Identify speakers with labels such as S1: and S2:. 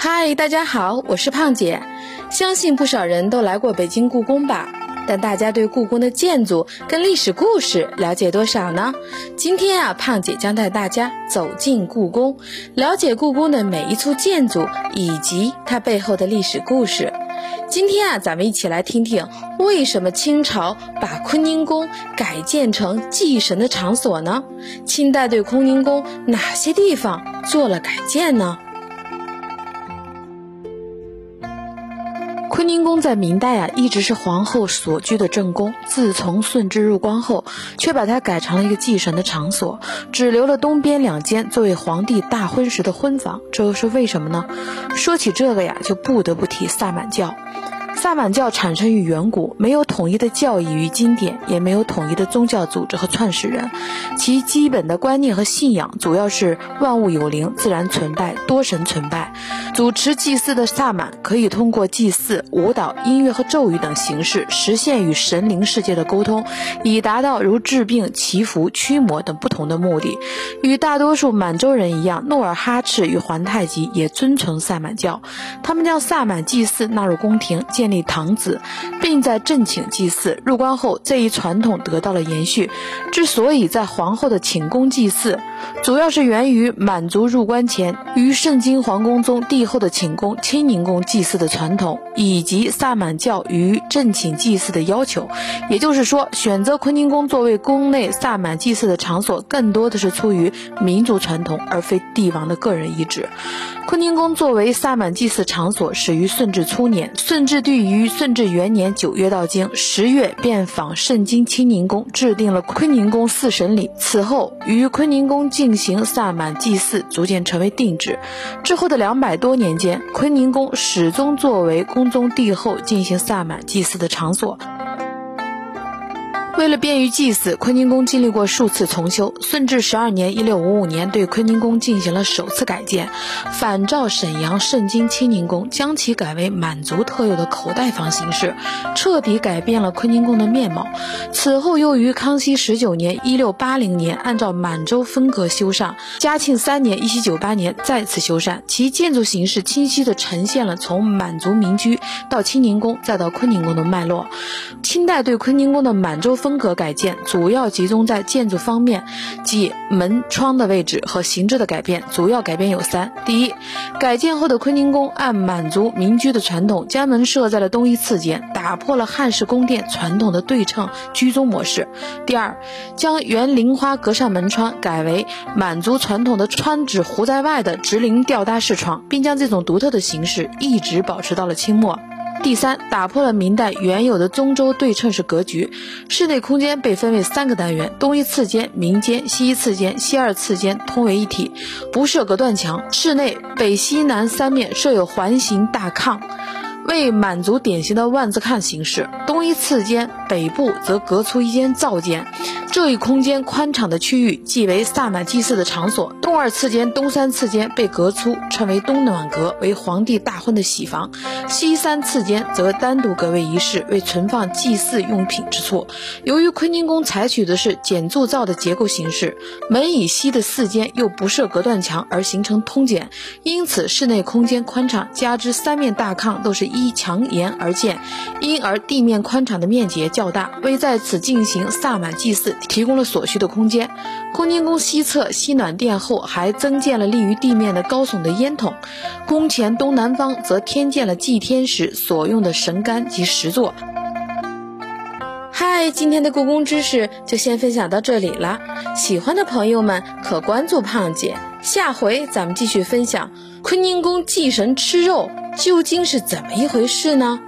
S1: 嗨，大家好，我是胖姐。相信不少人都来过北京故宫吧？但大家对故宫的建筑跟历史故事了解多少呢？今天啊，胖姐将带大家走进故宫，了解故宫的每一处建筑以及它背后的历史故事。今天啊，咱们一起来听听为什么清朝把坤宁宫改建成祭神的场所呢？清代对坤宁宫哪些地方做了改建呢？坤宁宫在明代啊，一直是皇后所居的正宫。自从顺治入关后，却把它改成了一个祭神的场所，只留了东边两间作为皇帝大婚时的婚房。这又是为什么呢？说起这个呀，就不得不提萨满教。萨满教产生于远古，没有统一的教义与经典，也没有统一的宗教组织和创始人。其基本的观念和信仰主要是万物有灵，自然存在，多神存在。主持祭祀的萨满可以通过祭祀、舞蹈、音乐和咒语等形式，实现与神灵世界的沟通，以达到如治病、祈福、驱魔等不同的目的。与大多数满洲人一样，努尔哈赤与皇太极也遵从萨满教，他们将萨满祭祀纳入宫廷，建。立堂子，并在正寝祭祀。入关后，这一传统得到了延续。之所以在皇后的寝宫祭祀，主要是源于满族入关前于盛京皇宫中帝后的寝宫清宁宫祭祀的传统，以及萨满教于正寝祭祀的要求。也就是说，选择坤宁宫作为宫内萨满祭祀的场所，更多的是出于民族传统，而非帝王的个人意志。坤宁宫作为萨满祭祀场所，始于顺治初年。顺治帝于顺治元年九月到京，十月便访圣京清宁宫，制定了坤宁宫四神礼。此后，于坤宁宫进行萨满祭祀，逐渐成为定制。之后的两百多年间，坤宁宫始终作为宫中帝后进行萨满祭祀的场所。为了便于祭祀，坤宁宫经历过数次重修。顺治十二年（一六五五年），对坤宁宫进行了首次改建，反照沈阳盛京清宁宫，将其改为满族特有的口袋房形式，彻底改变了坤宁宫的面貌。此后又于康熙十九年（一六八零年）按照满洲风格修缮，嘉庆三年（一七九八年）再次修缮，其建筑形式清晰地呈现了从满族民居到清宁宫再到坤宁宫的脉络。清代对坤宁宫的满洲风。风格改建主要集中在建筑方面，即门窗的位置和形制的改变。主要改变有三：第一，改建后的坤宁宫按满族民居的传统，将门设在了东一次间，打破了汉式宫殿传统的对称居中模式；第二，将原菱花格扇门窗改为满族传统的窗纸糊在外的直棂吊搭式窗，并将这种独特的形式一直保持到了清末。第三，打破了明代原有的中轴对称式格局，室内空间被分为三个单元：东一次间、明间、西一次间、西二次间通为一体，不设隔断墙。室内北、西南三面设有环形大炕。为满足典型的万字龛形式，东一次间北部则隔出一间灶间，这一空间宽敞的区域即为萨满祭祀的场所。东二次间、东三次间被隔出，称为东暖阁，为皇帝大婚的喜房；西三次间则单独隔为仪式，为存放祭祀用品之处。由于坤宁宫采取的是简铸造的结构形式，门以西的四间又不设隔断墙而形成通简，因此室内空间宽敞，加之三面大炕都是一。依墙沿而建，因而地面宽敞的面积较大，为在此进行萨满祭祀提供了所需的空间。坤宁宫西侧西暖殿后还增建了立于地面的高耸的烟筒，宫前东南方则添建了祭天时所用的神杆及石座。嗨，今天的故宫知识就先分享到这里了，喜欢的朋友们可关注胖姐，下回咱们继续分享坤宁宫祭神吃肉。究竟是怎么一回事呢？